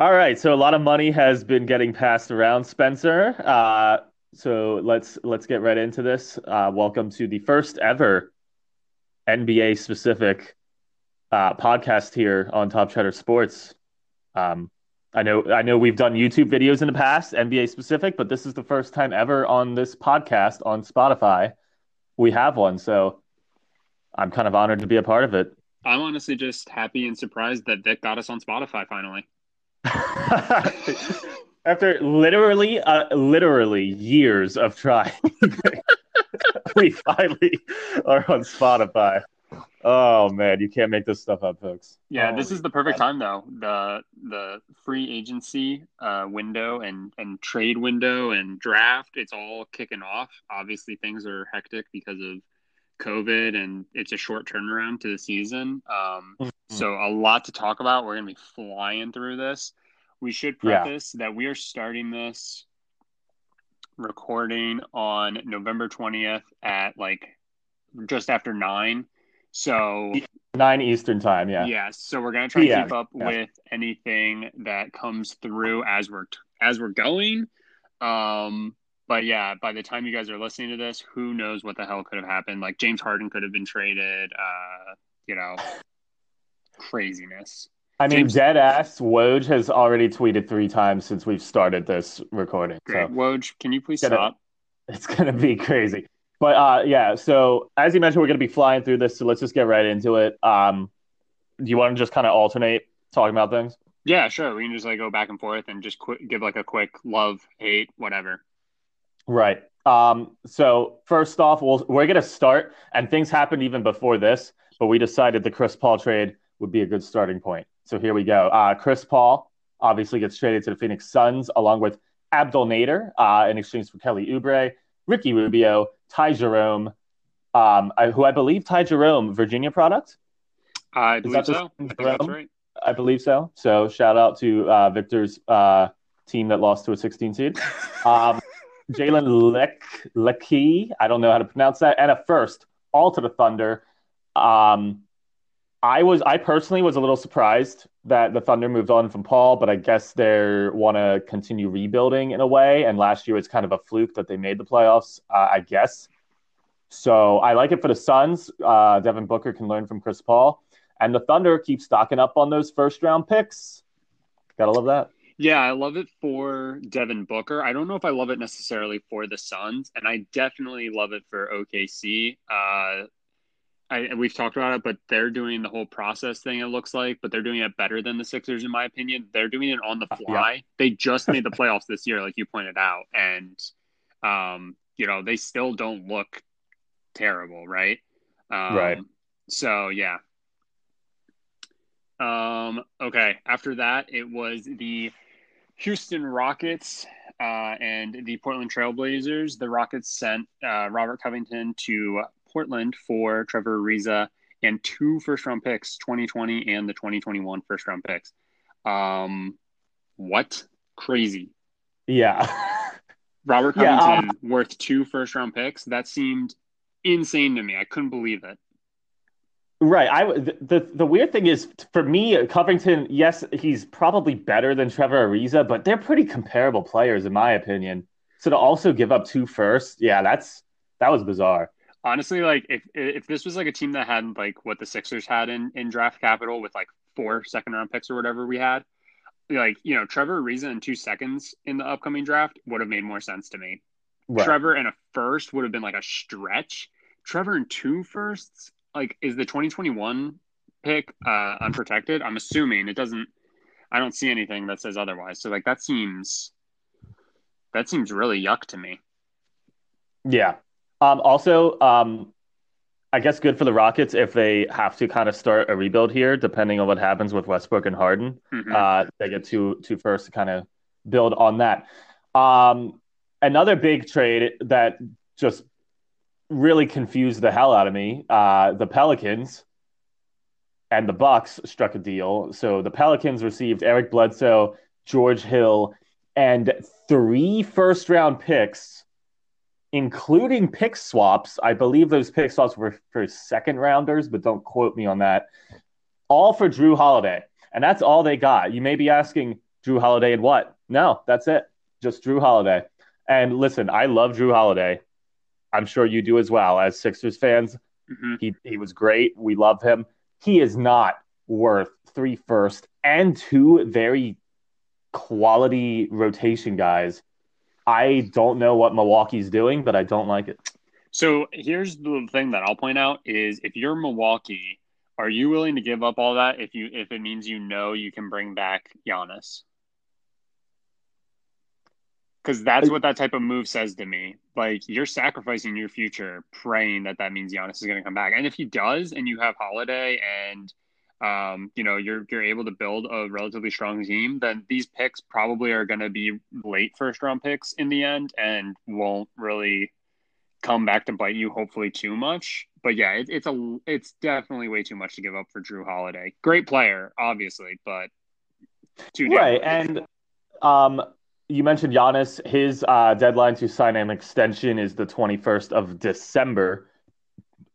All right, so a lot of money has been getting passed around, Spencer. Uh, so let's let's get right into this. Uh, welcome to the first ever NBA specific uh, podcast here on Top Cheddar Sports. Um, I know I know we've done YouTube videos in the past, NBA specific, but this is the first time ever on this podcast on Spotify. We have one, so I'm kind of honored to be a part of it. I'm honestly just happy and surprised that Vic got us on Spotify finally. After literally, uh, literally years of trying, we finally are on Spotify. Oh man, you can't make this stuff up, folks. Yeah, oh, this is the perfect time though. The the free agency uh, window and and trade window and draft, it's all kicking off. Obviously, things are hectic because of COVID and it's a short turnaround to the season. Um, mm-hmm. So a lot to talk about. We're gonna be flying through this. We should preface yeah. that we are starting this recording on November twentieth at like just after nine. So nine Eastern time, yeah. Yeah. So we're gonna try to keep up yeah. with anything that comes through as we're as we're going. Um, but yeah, by the time you guys are listening to this, who knows what the hell could have happened? Like James Harden could have been traded. Uh, you know, craziness. I mean, James... dead ass. Woj has already tweeted three times since we've started this recording. Great. So Woj, can you please stop? It's gonna be crazy. But uh, yeah, so as you mentioned, we're gonna be flying through this, so let's just get right into it. Um, do you want to just kind of alternate talking about things? Yeah, sure. We can just like go back and forth and just qu- give like a quick love, hate, whatever. Right. Um, so first off, we'll, we're gonna start, and things happened even before this, but we decided the Chris Paul trade would be a good starting point. So here we go. Uh, Chris Paul obviously gets traded to the Phoenix Suns along with Abdel Nader uh, in exchange for Kelly Oubre, Ricky Rubio, Ty Jerome, um, I, who I believe Ty Jerome, Virginia product. I believe so. I that's right. I believe so. So shout out to uh, Victor's uh, team that lost to a 16 seed. Um, Jalen Leck Lecky, I don't know how to pronounce that, and a first, all to the Thunder. Um, I was, I personally was a little surprised that the Thunder moved on from Paul, but I guess they want to continue rebuilding in a way. And last year it's kind of a fluke that they made the playoffs, uh, I guess. So I like it for the Suns. Uh, Devin Booker can learn from Chris Paul, and the Thunder keep stocking up on those first round picks. Gotta love that. Yeah, I love it for Devin Booker. I don't know if I love it necessarily for the Suns, and I definitely love it for OKC. Uh, I, we've talked about it, but they're doing the whole process thing. It looks like, but they're doing it better than the Sixers, in my opinion. They're doing it on the fly. Yeah. They just made the playoffs this year, like you pointed out, and um, you know they still don't look terrible, right? Um, right. So yeah. Um. Okay. After that, it was the Houston Rockets uh, and the Portland Trailblazers. The Rockets sent uh, Robert Covington to Portland for Trevor Ariza and two first round picks, 2020 and the 2021 first round picks. Um, what? Crazy. Yeah. Robert Covington yeah, um, worth two first round picks. That seemed insane to me. I couldn't believe it. Right. I the the weird thing is for me, Covington. Yes, he's probably better than Trevor Ariza, but they're pretty comparable players in my opinion. So to also give up two first, yeah, that's that was bizarre honestly, like if if this was like a team that had like what the Sixers had in in draft capital with like four second round picks or whatever we had, like you know Trevor Ariza in two seconds in the upcoming draft would have made more sense to me. Right. Trevor and a first would have been like a stretch. Trevor and two firsts, like is the 2021 pick uh, unprotected? I'm assuming it doesn't. I don't see anything that says otherwise. So like that seems that seems really yuck to me. Yeah, um, also, um, I guess good for the Rockets if they have to kind of start a rebuild here, depending on what happens with Westbrook and Harden. Mm-hmm. Uh, they get two two first to kind of build on that. Um, another big trade that just really confused the hell out of me. Uh, the Pelicans and the Bucks struck a deal. So the Pelicans received Eric Bledsoe, George Hill, and three first round picks including pick swaps. I believe those pick swaps were for second rounders, but don't quote me on that. All for Jrue Holiday. And that's all they got. You may be asking, Jrue Holiday and what? No, that's it. Just Jrue Holiday. And listen, I love Jrue Holiday. I'm sure you do as well as Sixers fans. Mm-hmm. He he was great. We love him. He is not worth three first and two very quality rotation guys. I don't know what Milwaukee's doing, but I don't like it. So here's the thing that I'll point out is if you're Milwaukee, are you willing to give up all that if you if it means you know you can bring back Giannis? Because that's what that type of move says to me. Like you're sacrificing your future, praying that that means Giannis is going to come back. And if he does, and you have Holiday, and um, you know you're you're able to build a relatively strong team, then these picks probably are going to be late first round picks in the end, and won't really come back to bite you. Hopefully, too much. But yeah, it, it's a it's definitely way too much to give up for Jrue Holiday. Great player, obviously, but too right. And um, you mentioned Giannis. His uh, deadline to sign an extension is the 21st of December.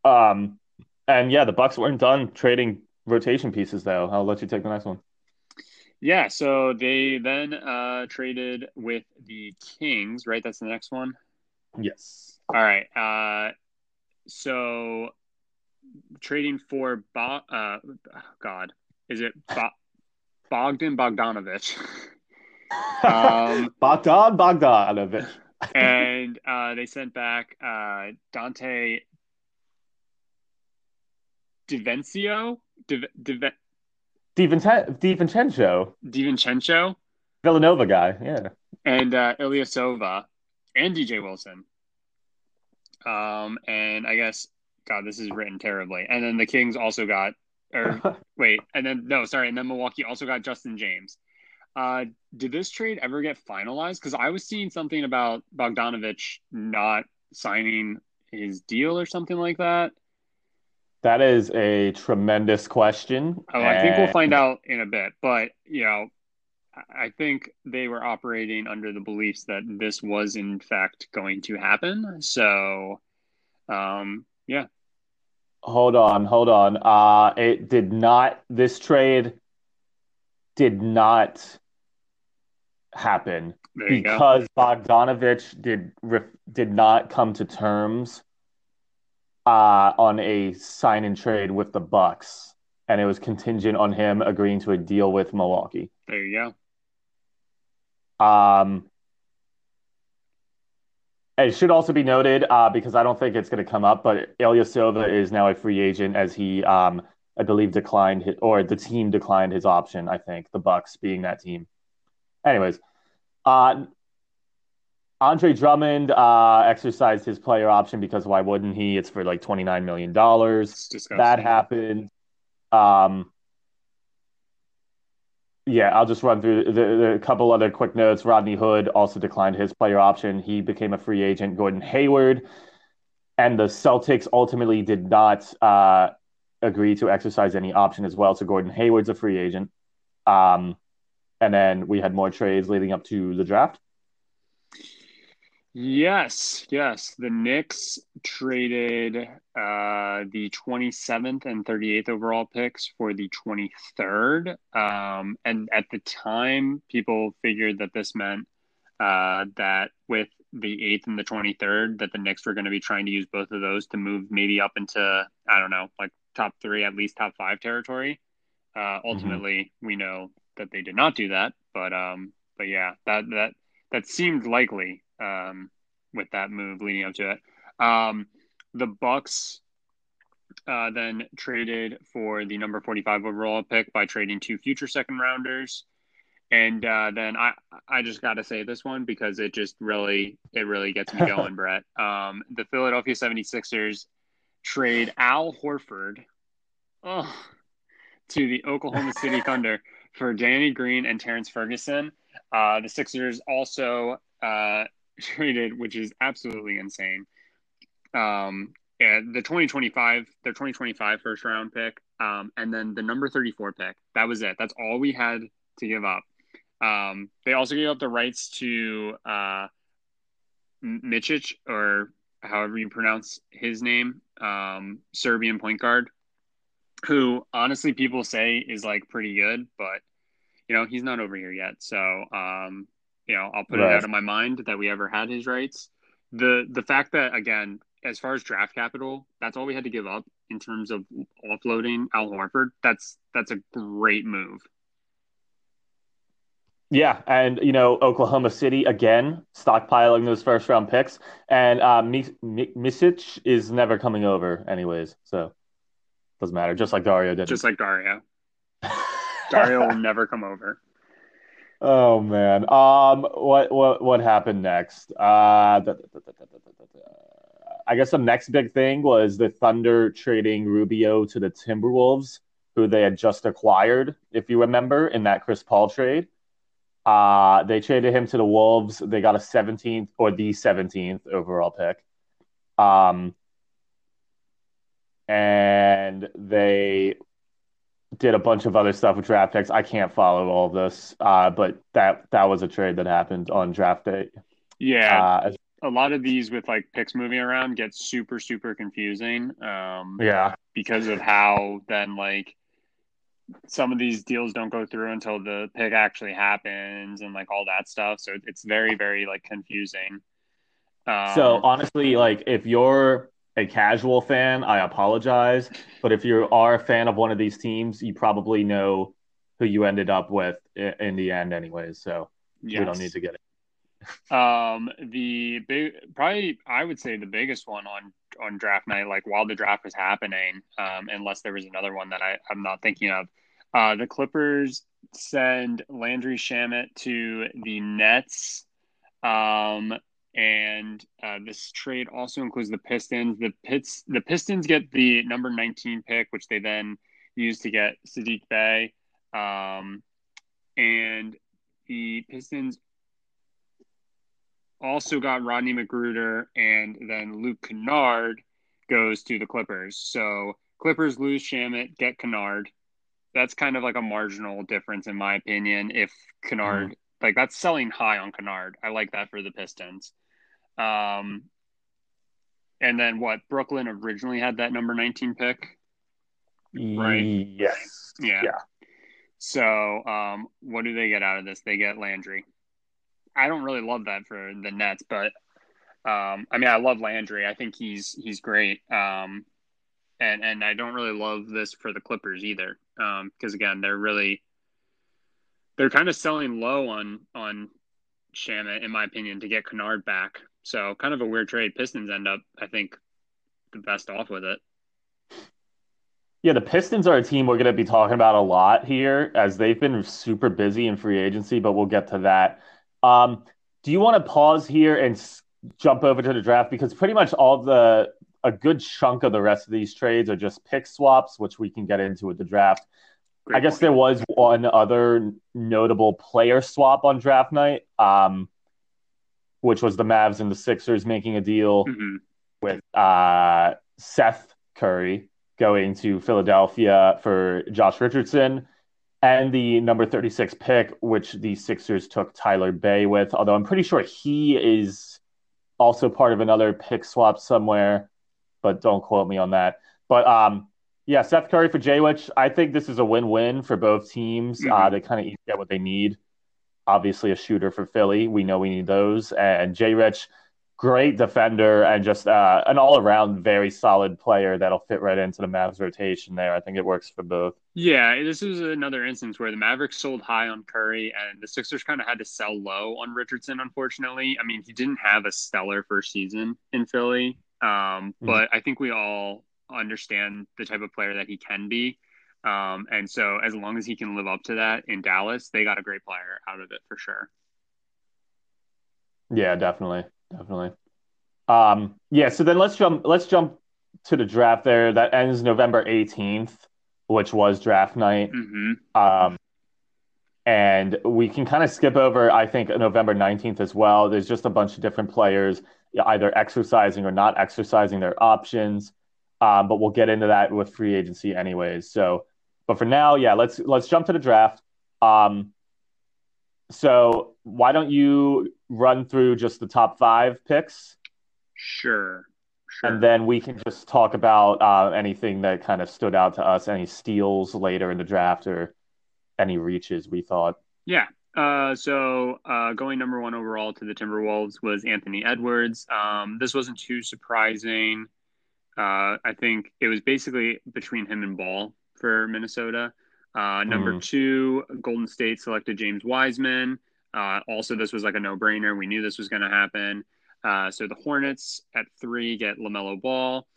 Um, and yeah, the Bucks weren't done trading rotation pieces though. I'll let you take the next one. Yeah, so they then uh, traded with the Kings, right? That's the next one. Yes. All right. Uh, so trading for Bo- uh, God, is it Bo- Bogdan Bogdanovich? um, Bogdan Bogdanovich. and uh, they sent back uh, Donte DiVincenzo. Di, Di, DiVincenzo. DiVincenzo. DiVincenzo. Villanova guy, yeah. And uh, Ilyasova and DJ Wilson. Um, and I guess, God, this is written terribly. And then the Kings also got, or wait, and then, no, sorry. And then Milwaukee also got Justin James. Uh, did this trade ever get finalized? Because I was seeing something about Bogdanovich not signing his deal or something like that. That is a tremendous question. Oh, I think we'll find out in a bit. But, you know, I think they were operating under the beliefs that this was, in fact, going to happen. So, um, yeah. Hold on, hold on. Uh, it did not, this trade did not happen because go. Bogdanovich did did not come to terms uh, on a sign and trade with the Bucks, and it was contingent on him agreeing to a deal with Milwaukee. There you go. Um, it should also be noted uh, because I don't think it's going to come up, but Ilyasova is now a free agent as he, um, I believe, declined his, or the team declined his option. I think the Bucks being that team. Anyways, uh, Andre Drummond uh, exercised his player option because why wouldn't he? It's for like twenty nine million dollars. That happened. Um, yeah, I'll just run through the, the, a couple other quick notes. Rodney Hood also declined his player option. He became a free agent. Gordon Hayward and the Celtics ultimately did not uh, agree to exercise any option as well. So Gordon Hayward's a free agent. Um, and then we had more trades leading up to the draft. Yes, yes. The Knicks traded uh, the 27th and 38th overall picks for the 23rd. Um, and at the time, people figured that this meant uh, that with the 8th and the 23rd, that the Knicks were going to be trying to use both of those to move maybe up into, I don't know, like top three, at least top five territory. Uh, mm-hmm. ultimately, mm-hmm. we know that they did not do that. But um, but yeah, that that that seemed likely um, with that move leading up to it. Um, the Bucks uh, then traded for the number 45 overall pick by trading two future second rounders. And uh, then I, I just got to say this one because it just really, it really gets me going, Brett. Um, the Philadelphia 76ers trade Al Horford oh, to the Oklahoma City Thunder for Danny Green and Terrence Ferguson. Uh, the Sixers also uh, traded, which is absolutely insane. Um, the 2025, their 2025 first round pick, um, and then the number 34 pick. That was it. That's all we had to give up. Um, they also gave up the rights to uh, Micic, or however you pronounce his name, um, Serbian point guard who honestly people say is like pretty good, but you know, he's not over here yet. So, um, you know, I'll put right. it out of my mind that we ever had his rights. The the fact that again, as far as draft capital, that's all we had to give up in terms of offloading Al Horford. That's that's a great move. Yeah, and you know Oklahoma City again stockpiling those first round picks, and uh, Micic is never coming over anyways, so doesn't matter. Just like Dario did. Just like Dario. Dario will never come over. Oh man. Um. What what what happened next? Uh. I guess the next big thing was the Thunder trading Rubio to the Timberwolves, who they had just acquired, if you remember, in that Chris Paul trade. Uh, they traded him to the Wolves. They got a 17th or the 17th overall pick. Um, and they did a bunch of other stuff with draft picks. I can't follow all of this, uh, but that that was a trade that happened on draft day. Yeah, uh, a lot of these with like picks moving around get super super confusing. Um, yeah, because of how then like some of these deals don't go through until the pick actually happens and like all that stuff. So it's very very like confusing. Um, so honestly, like if you're a casual fan, I apologize. But if you are a fan of one of these teams, you probably know who you ended up with in the end, anyways. So yes. we don't need to get it. um, the big, probably, I would say the biggest one on on draft night, like while the draft was happening, um, unless there was another one that I, I'm not thinking of. Uh, the Clippers send Landry Shamet to the Nets. Um, and uh, this trade also includes the Pistons. The Pits, the Pistons get the number 19 pick, which they then use to get Saddiq Bey, um, and the Pistons also got Rodney McGruder, and then Luke Kennard goes to the Clippers. So Clippers lose Shamet, get Kennard. That's kind of like a marginal difference, in my opinion. If Kennard, mm. like that's selling high on Kennard, I like that for the Pistons. Um, and then what? Brooklyn originally had that number 19 pick, right? Yes. Yeah. Yeah. So, um, what do they get out of this? They get Landry. I don't really love that for the Nets, but um, I mean, I love Landry. I think he's he's great. Um, and and I don't really love this for the Clippers either, Um, because um, again, they're really they're kind of selling low on on Shamet, in my opinion, to get Kennard back. So kind of a weird trade. Pistons end up, I think, the best off with it. Yeah, the Pistons are a team we're going to be talking about a lot here as they've been super busy in free agency, but we'll get to that. Um, do you want to pause here and s- jump over to the draft because pretty much all the a good chunk of the rest of these trades are just pick swaps, which we can get into with the draft. Great I guess point. there was one other notable player swap on draft night. Um, which was the Mavs and the Sixers making a deal mm-hmm. with uh, Seth Curry going to Philadelphia for Josh Richardson and the number 36 pick, which the Sixers took Tyler Bey with. Although I'm pretty sure he is also part of another pick swap somewhere, but don't quote me on that. But um, yeah, Seth Curry for Jay which I think this is a win win for both teams. Mm-hmm. Uh, they kind of each get what they need obviously a shooter for Philly. We know we need those. And Jay Rich, great defender and just uh, an all around very solid player that'll fit right into the Mavs rotation there. I think it works for both. Yeah, this is another instance where the Mavericks sold high on Curry and the Sixers kind of had to sell low on Richardson, unfortunately. I mean, he didn't have a stellar first season in Philly, um, mm-hmm. but I think we all understand the type of player that he can be. Um, and so as long as he can live up to that in Dallas, they got a great player out of it for sure. Yeah, definitely. Definitely. Um, yeah, so then let's jump let's jump to the draft there. That ends November 18th, which was draft night. Mm-hmm. Um, and we can kind of skip over, I think, November 19th as well. There's just a bunch of different players either exercising or not exercising their options. Um, but we'll get into that with free agency anyways. So but for now, yeah, let's let's jump to the draft. Um, so why don't you run through just the top five picks? Sure. Sure. And then we can just talk about uh, anything that kind of stood out to us, any steals later in the draft or any reaches we thought. Yeah. Uh, so uh, going number one overall to the Timberwolves was Anthony Edwards. Um, this wasn't too surprising. Uh, I think it was basically between him and Ball for Minnesota. Uh, number mm. two, Golden State selected James Wiseman. Uh, also, this was like a no brainer. We knew this was going to happen. Uh, so the Hornets at three get LaMelo Ball.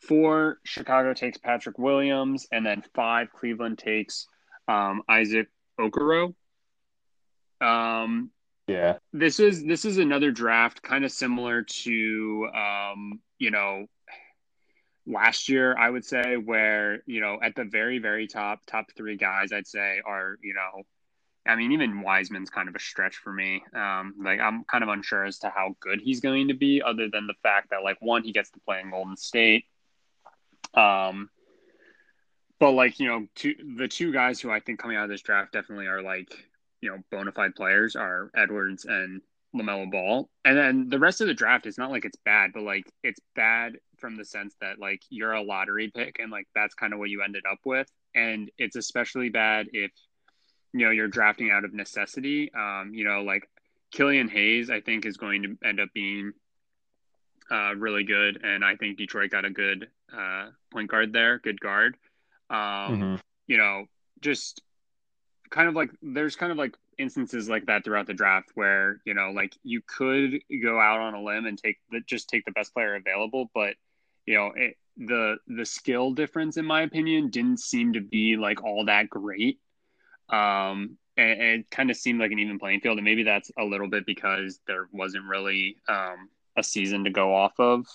Four, Chicago takes Patrick Williams. And then five, Cleveland takes um, Isaac Okoro. Um, yeah. This is this is another draft kind of similar to um, you know last year I would say where you know at the very very top top 3 guys I'd say are you know I mean, even Wiseman's kind of a stretch for me. Um, like I'm kind of unsure as to how good he's going to be, other than the fact that like one, he gets to play in Golden State. Um, but like you know, two the two guys who I think coming out of this draft definitely are like you know bona fide players are Edwards and LaMelo Ball, and then the rest of the draft is not like it's bad, but like it's bad from the sense that like you're a lottery pick, and like that's kind of what you ended up with, and it's especially bad if you know you're drafting out of necessity. Um, you know, like Killian Hayes, I think is going to end up being uh, really good, and I think Detroit got a good uh, point guard there, good guard. Um, mm-hmm. You know, just kind of like there's kind of like instances like that throughout the draft where you know like you could go out on a limb and take the just take the best player available, but you know it, the the skill difference in my opinion didn't seem to be like all that great um, and, and it kind of seemed like an even playing field. And maybe that's a little bit because there wasn't really um, a season to go off of,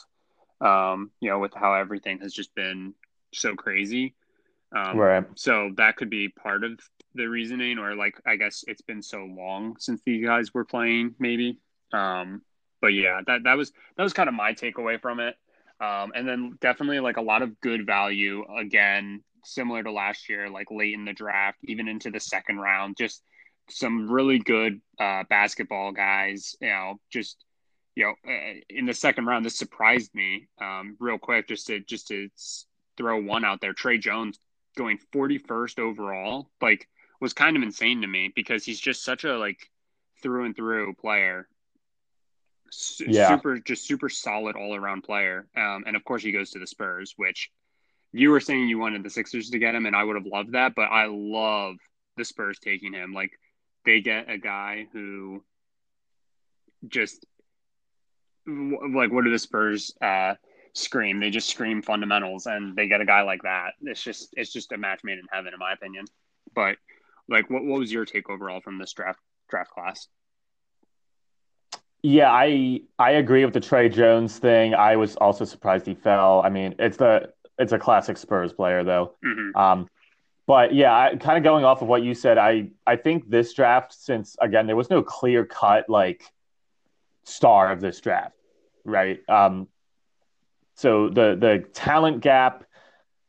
um, you know, with how everything has just been so crazy. Um, right. So that could be part of the reasoning, or like, I guess it's been so long since these guys were playing, maybe. Um, but yeah, that, that was, that was kind of my takeaway from it. Um, and then definitely like a lot of good value again similar to last year, like late in the draft, even into the second round. Just some really good uh, basketball guys. You know, just you know, uh, in the second round, this surprised me um, real quick. Just to just to throw one out there, Tre Jones going 41st overall, like was kind of insane to me because he's just such a like through and through player. yeah. super just super solid all around player. Um, and of course he goes to the Spurs, which you were saying you wanted the Sixers to get him, and I would have loved that, but I love the Spurs taking him. Like they get a guy who just like what do the Spurs uh, scream? They just scream fundamentals, and they get a guy like that. It's just it's just a match made in heaven, in my opinion. But like, what what was your take overall from this draft draft class? Yeah, I I agree with the Tre Jones thing. I was also surprised he fell. I mean, it's the it's a classic Spurs player though. Mm-hmm. Um, but yeah, I, kind of going off of what you said, I I think this draft, since again there was no clear cut like star of this draft, right? Um, so the the talent gap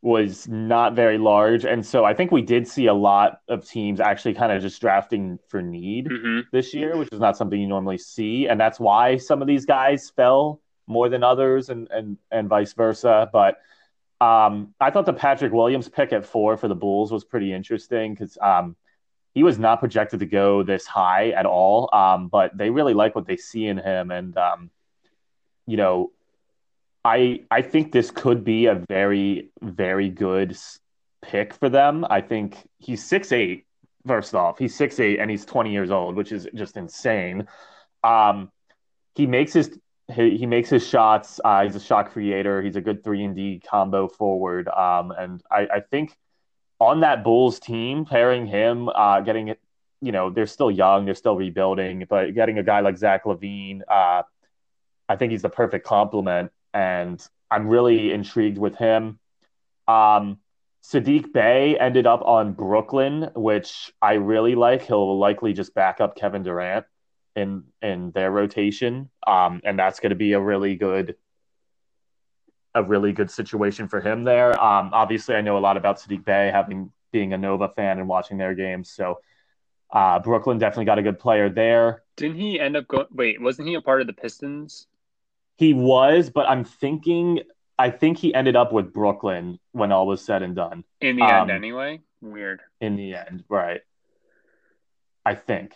was not very large, and so I think we did see a lot of teams actually kind of just drafting for need mm-hmm. this year, which is not something you normally see, and that's why some of these guys fell more than others, and and and vice versa, but um, I thought the Patrick Williams pick at four for the Bulls was pretty interesting because um, he was not projected to go this high at all. Um, but they really like what they see in him, and um, you know, I I think this could be a very very good pick for them. I think he's six eight. First off, he's six eight and he's twenty years old, which is just insane. Um, he makes his he, he makes his shots. Uh, he's a shot creator. He's a good three and D combo forward. Um, and I, I think on that Bulls team, pairing him, uh, getting it, you know, they're still young, they're still rebuilding, but getting a guy like Zach LaVine, uh, I think he's the perfect complement. And I'm really intrigued with him. Um, Saddiq Bey ended up on Brooklyn, which I really like. He'll likely just back up Kevin Durant in in their rotation, um, and that's going to be a really good a really good situation for him there. Um, obviously, I know a lot about Saddiq Bey, having being a Nova fan and watching their games. So uh, Brooklyn definitely got a good player there. Didn't he end up going? Wait, wasn't he a part of the Pistons? He was, but I'm thinking. I think he ended up with Brooklyn when all was said and done. In the um, end, anyway. Weird. In the end, right? I think.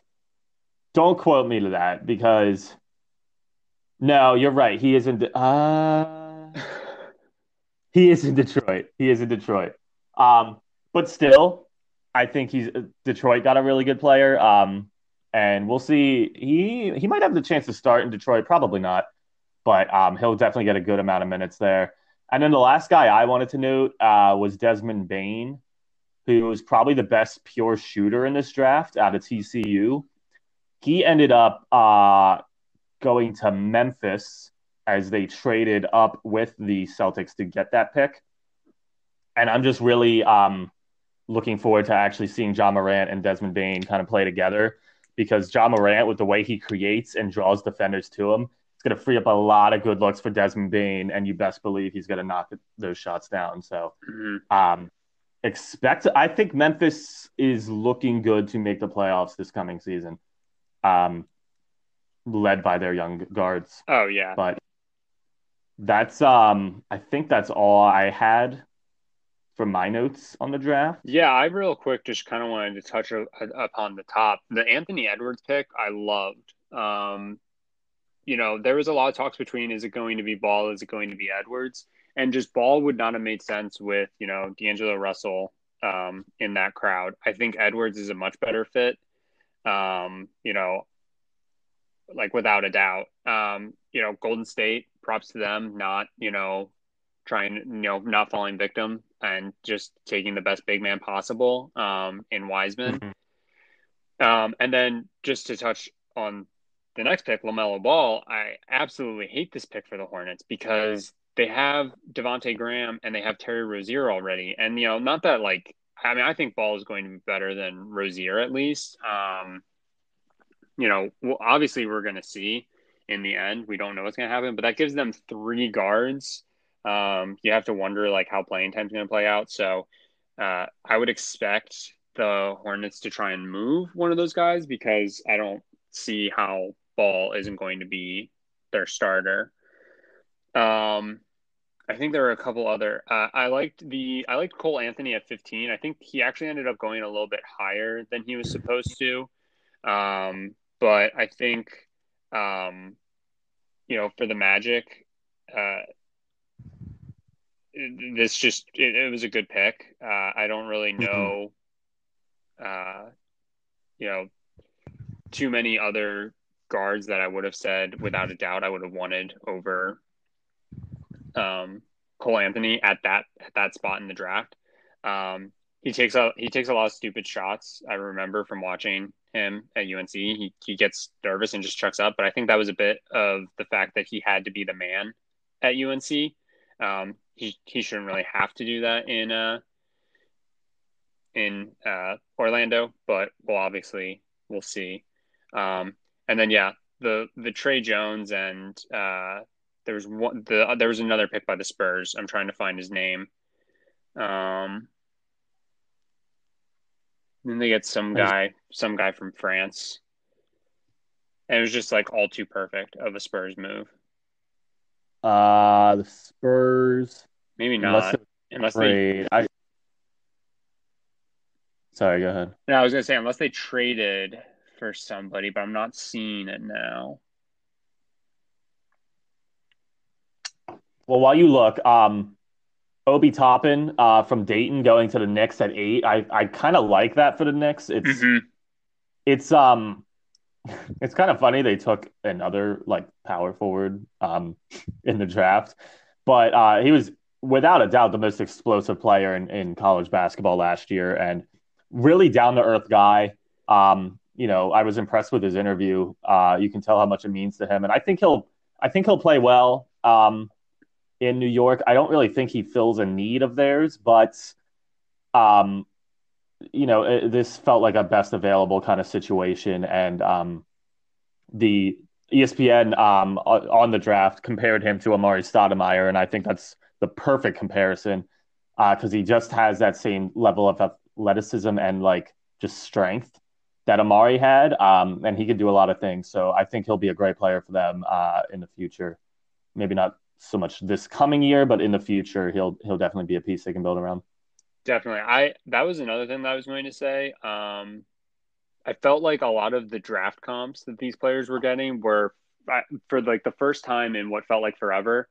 Don't quote me to that because no, you're right. He is in. Uh, he is in Detroit. He is in Detroit. Um, but still, I think he's Detroit got a really good player. Um, and we'll see. He he might have the chance to start in Detroit. Probably not, but um, he'll definitely get a good amount of minutes there. And then the last guy I wanted to note uh, was Desmond Bane, who was probably the best pure shooter in this draft out of TCU. He ended up uh, going to Memphis as they traded up with the Celtics to get that pick. And I'm just really um, looking forward to actually seeing Ja Morant and Desmond Bane kind of play together because Ja Morant, with the way he creates and draws defenders to him, it's going to free up a lot of good looks for Desmond Bane, and you best believe he's going to knock those shots down. So, mm-hmm. um, expect. I think Memphis is looking good to make the playoffs this coming season. Um, led by their young guards. Oh yeah. But that's um I think that's all I had for my notes on the draft. Yeah, I real quick just kind of wanted to touch upon the top. The Anthony Edwards pick I loved. Um you know, there was a lot of talks between is it going to be Ball, is it going to be Edwards? And just Ball would not have made sense with, you know, D'Angelo Russell um, in that crowd. I think Edwards is a much better fit. Um, you know, like without a doubt. Um, you know, Golden State, props to them, not, you know, trying, you know, not falling victim and just taking the best big man possible um, in Wiseman. Mm-hmm. Um, and then just to touch on the next pick, LaMelo Ball, I absolutely hate this pick for the Hornets because they have Devonte Graham and they have Terry Rozier already. And, you know, not that like, I mean, I think Ball is going to be better than Rozier at least. Um, you know, well, obviously we're going to see in the end. We don't know what's going to happen, but that gives them three guards. Um, you have to wonder like how playing time's going to play out. So uh, I would expect the Hornets to try and move one of those guys because I don't see how Ball isn't going to be their starter. Um, I think there are a couple other. Uh, I liked the I liked Cole Anthony at 15. I think he actually ended up going a little bit higher than he was supposed to. Um, but I think, um, you know, for the Magic, uh, this just it, it, was a good pick. Uh, I don't really mm-hmm. know, uh, you know, too many other guards that I would have said without a doubt I would have wanted over um, Cole Anthony at that at that spot in the draft. Um, he takes a he takes a lot of stupid shots. I remember from watching him at UNC. He he gets nervous and just chucks up. But I think that was a bit of the fact that he had to be the man at UNC. Um, he he shouldn't really have to do that in uh in uh, Orlando, but we'll obviously we'll see. Um, and then yeah, the the Tre Jones and uh, there was one the there was another pick by the Spurs. I'm trying to find his name. Um, then they get some guy, some guy from France. And it was just like all too perfect of a Spurs move. Uh the Spurs. Maybe not. Unless, unless they I Sorry, go ahead. No, I was gonna say unless they traded for somebody, but I'm not seeing it now. Well, while you look, um, Obi Toppin uh, from Dayton going to the Knicks at eight. I, I kind of like that for the Knicks. It's mm-hmm. it's um it's kind of funny they took another like power forward um in the draft, but uh, he was without a doubt the most explosive player in, in college basketball last year and really down to earth guy. Um, you know, I was impressed with his interview. Uh, you can tell how much it means to him, and I think he'll I think he'll play well. Um, in New York. I don't really think he fills a need of theirs, but um, you know, it, this felt like a best available kind of situation, and um, the ESPN um, on the draft compared him to Amar'e Stoudemire, and I think that's the perfect comparison because uh, he just has that same level of athleticism and like just strength that Amar'e had, um, and he could do a lot of things. So I think he'll be a great player for them uh, in the future. Maybe not so much this coming year, but in the future, he'll he'll definitely be a piece they can build around. Definitely, I that was another thing that I was going to say. Um, I felt like a lot of the draft comps that these players were getting were for like the first time in what felt like forever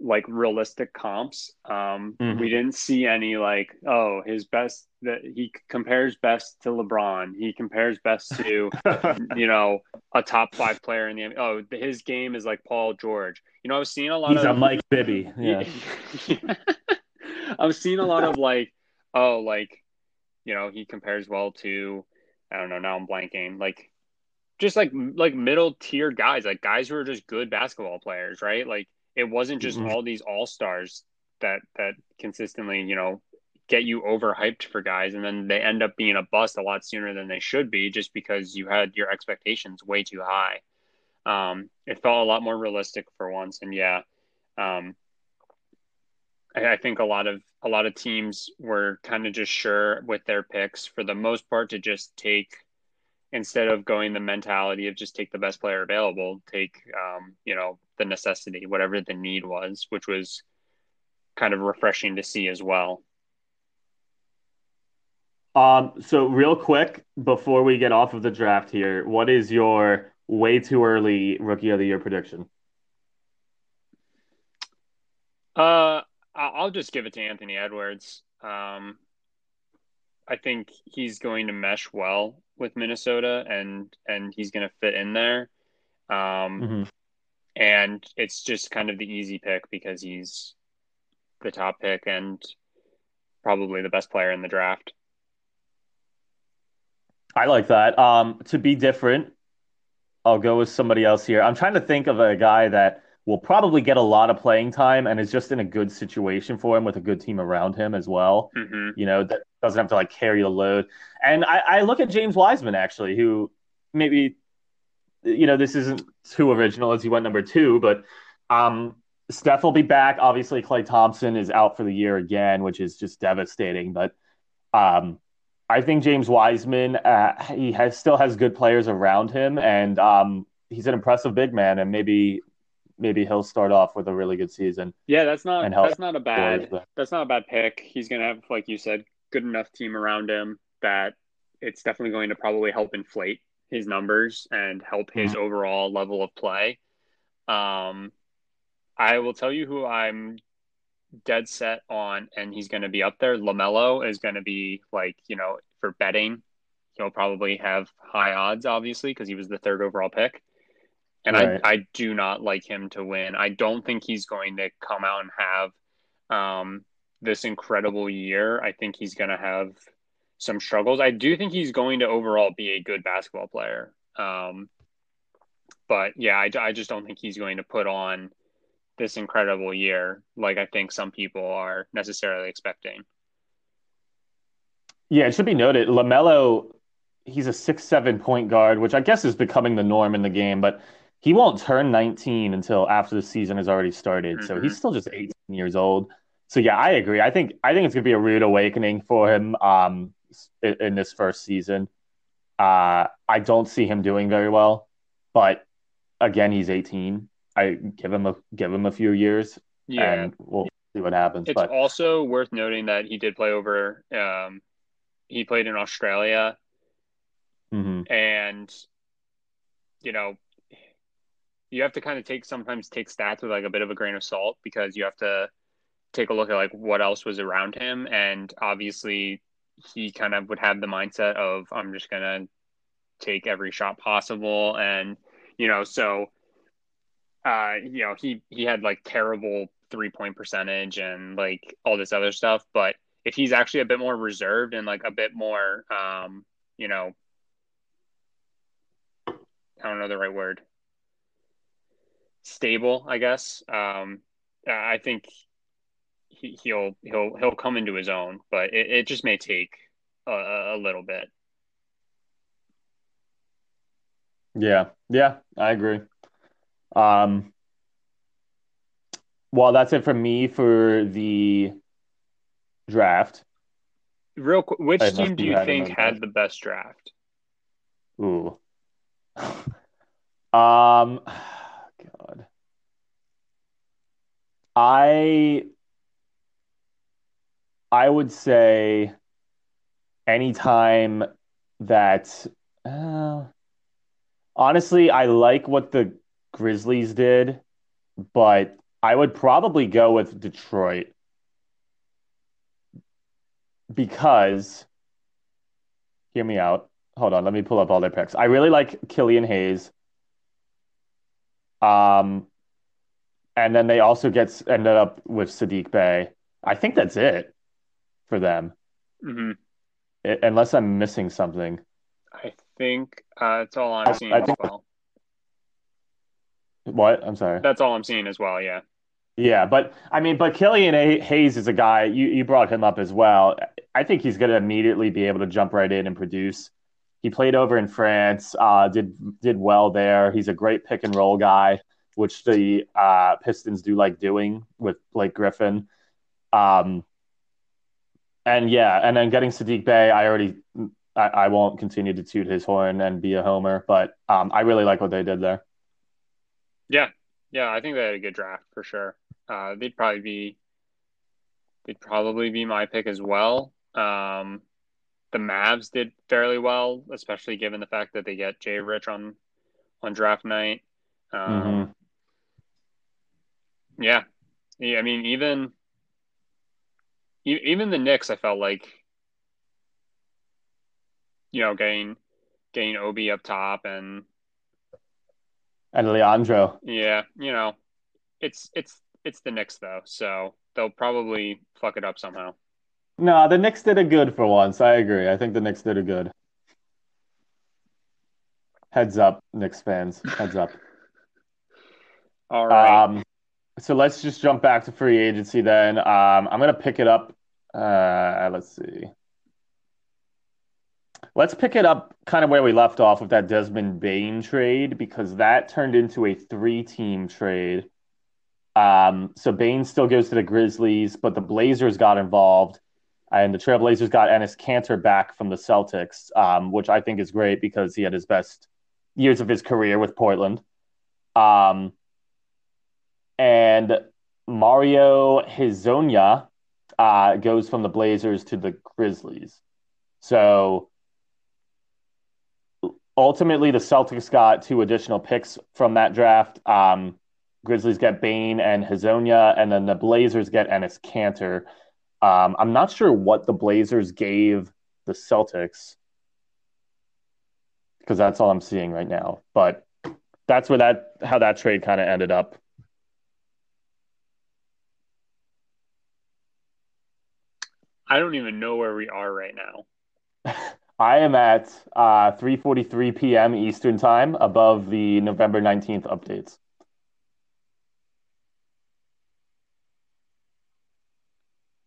like realistic comps. Um, mm-hmm. We didn't see any like, oh, his best that he compares best to LeBron. He compares best to, you know, a top five player in the. Oh, his game is like Paul George. You know, I was seeing a lot He's of. a Mike Bibby. Yeah. I was seeing a lot of like, oh, like, you know, he compares well to, I don't know. Now I'm blanking. Like, just like like middle tier guys, like guys who are just good basketball players, right? Like it wasn't just mm-hmm. all these all stars that that consistently, you know, get you overhyped for guys, and then they end up being a bust a lot sooner than they should be, just because you had your expectations way too high. Um, it felt a lot more realistic for once, and yeah, um, I, I think a lot of a lot of teams were kind of just sure with their picks for the most part to just take instead of going the mentality of just take the best player available, take um, you know the necessity, whatever the need was, which was kind of refreshing to see as well. Um, so real quick before we get off of the draft here, what is your way too early rookie of the year prediction? Uh, I'll just give it to Anthony Edwards. Um, I think he's going to mesh well with Minnesota, and and he's going to fit in there. Um, mm-hmm. And it's just kind of the easy pick because he's the top pick and probably the best player in the draft. I like that. Um, to be different, I'll go with somebody else here. I'm trying to think of a guy that will probably get a lot of playing time and is just in a good situation for him with a good team around him as well. Mm-hmm. You know, that doesn't have to like carry the load. And I, I look at James Wiseman actually, who maybe, you know, this isn't too original as he went number two, but um, Steph will be back. Obviously, Klay Thompson is out for the year again, which is just devastating. But um, I think James Wiseman, uh, he has still has good players around him, and um, he's an impressive big man, and maybe maybe he'll start off with a really good season. Yeah, that's not that's not a bad that's not a bad pick. He's gonna have, like you said, good enough team around him that it's definitely going to probably help inflate his numbers and help his mm-hmm. overall level of play. Um, I will tell you who I'm dead set on, and he's going to be up there. LaMelo is going to be like you know for betting, he'll probably have high odds, obviously, because he was the third overall pick. And right. I, I do not like him to win. I don't think he's going to come out and have um, this incredible year. I think he's going to have some struggles. I do think he's going to overall be a good basketball player. Um, but yeah, I, I just don't think he's going to put on this incredible year like I think some people are necessarily expecting. Yeah, it should be noted LaMelo, he's a six seven point guard, which I guess is becoming the norm in the game, but he won't turn 19 until after the season has already started. Mm-hmm. So he's still just 18 years old. So yeah, I agree. I think I think it's gonna be a rude awakening for him um, in, this first season. Uh, I don't see him doing very well, but again, he's 18. I give him a give him a few years, yeah. and we'll see what happens. It's but also worth noting that he did play over. Um, he played in Australia, mm-hmm. and you know you have to kind of take sometimes take stats with like a bit of a grain of salt because you have to take a look at like what else was around him and obviously he kind of would have the mindset of I'm just to take every shot possible and you know so uh you know he he had like terrible three point percentage and like all this other stuff but if he's actually a bit more reserved and like a bit more um you know I don't know the right word stable, I guess. Um, I think he, will he'll he'll come into his own, but it, it just may take a, a little bit. Yeah, yeah, I agree. Um, well, that's it for me for the draft. Real quick, which team do you think had the best draft? Ooh. um God. I I would say anytime that Uh, honestly, I like what the Grizzlies did, but I would probably go with Detroit because hear me out. Hold on, let me pull up all their picks. I really like Killian Hayes. Um, and then they also get ended up with Saddiq Bey. I think that's it for them, hmm I- unless I'm missing something. I think uh, that's all I'm I- seeing I as think- well. What? I'm sorry. That's all I'm seeing as well. Yeah. Yeah, but I mean, but Killian A- Hayes is a guy you you brought him up as well. I think he's going to immediately be able to jump right in and produce. He played over in France, uh, did did well there. He's a great pick and roll guy, which the uh, Pistons do like doing with Blake Griffin. Um, and yeah, and then getting Saddiq Bey, I already I, I won't continue to toot his horn and be a homer, but um, I really like what they did there. Yeah, yeah, I think they had a good draft for sure. Uh, they'd probably be, they'd probably be my pick as well. Um, the Mavs did fairly well, especially given the fact that they get Jay Rich on, on draft night. Um, Yeah, yeah. I mean, even, even the Knicks, I felt like, you know, getting, getting Obi up top and And Leandro. Yeah, you know, it's it's it's the Knicks though, so they'll probably fuck it up somehow. No, the Knicks did a good for once. I agree. I think the Knicks did a good. Heads up, Knicks fans. Heads up. All right. Um, so let's just jump back to free agency then. Um, I'm gonna pick it up. Uh, let's see. Let's pick it up kind of where we left off with that Desmond Bane trade because that turned into a three-team trade. Um, so Bane still goes to the Grizzlies, but the Blazers got involved, and the Trailblazers got Enes Kanter back from the Celtics, um, which I think is great because he had his best years of his career with Portland. Um, and Mario Hezonja uh, goes from the Blazers to the Grizzlies. So ultimately, the Celtics got two additional picks from that draft. Um, Grizzlies get Bane and Hizonia, and then the Blazers get Enes Kanter. Um, I'm not sure what the Blazers gave the Celtics because that's all I'm seeing right now. But that's where that how that trade kind of ended up. I don't even know where we are right now. I am at uh, 3:43 p.m. Eastern Time, above the November 19th updates.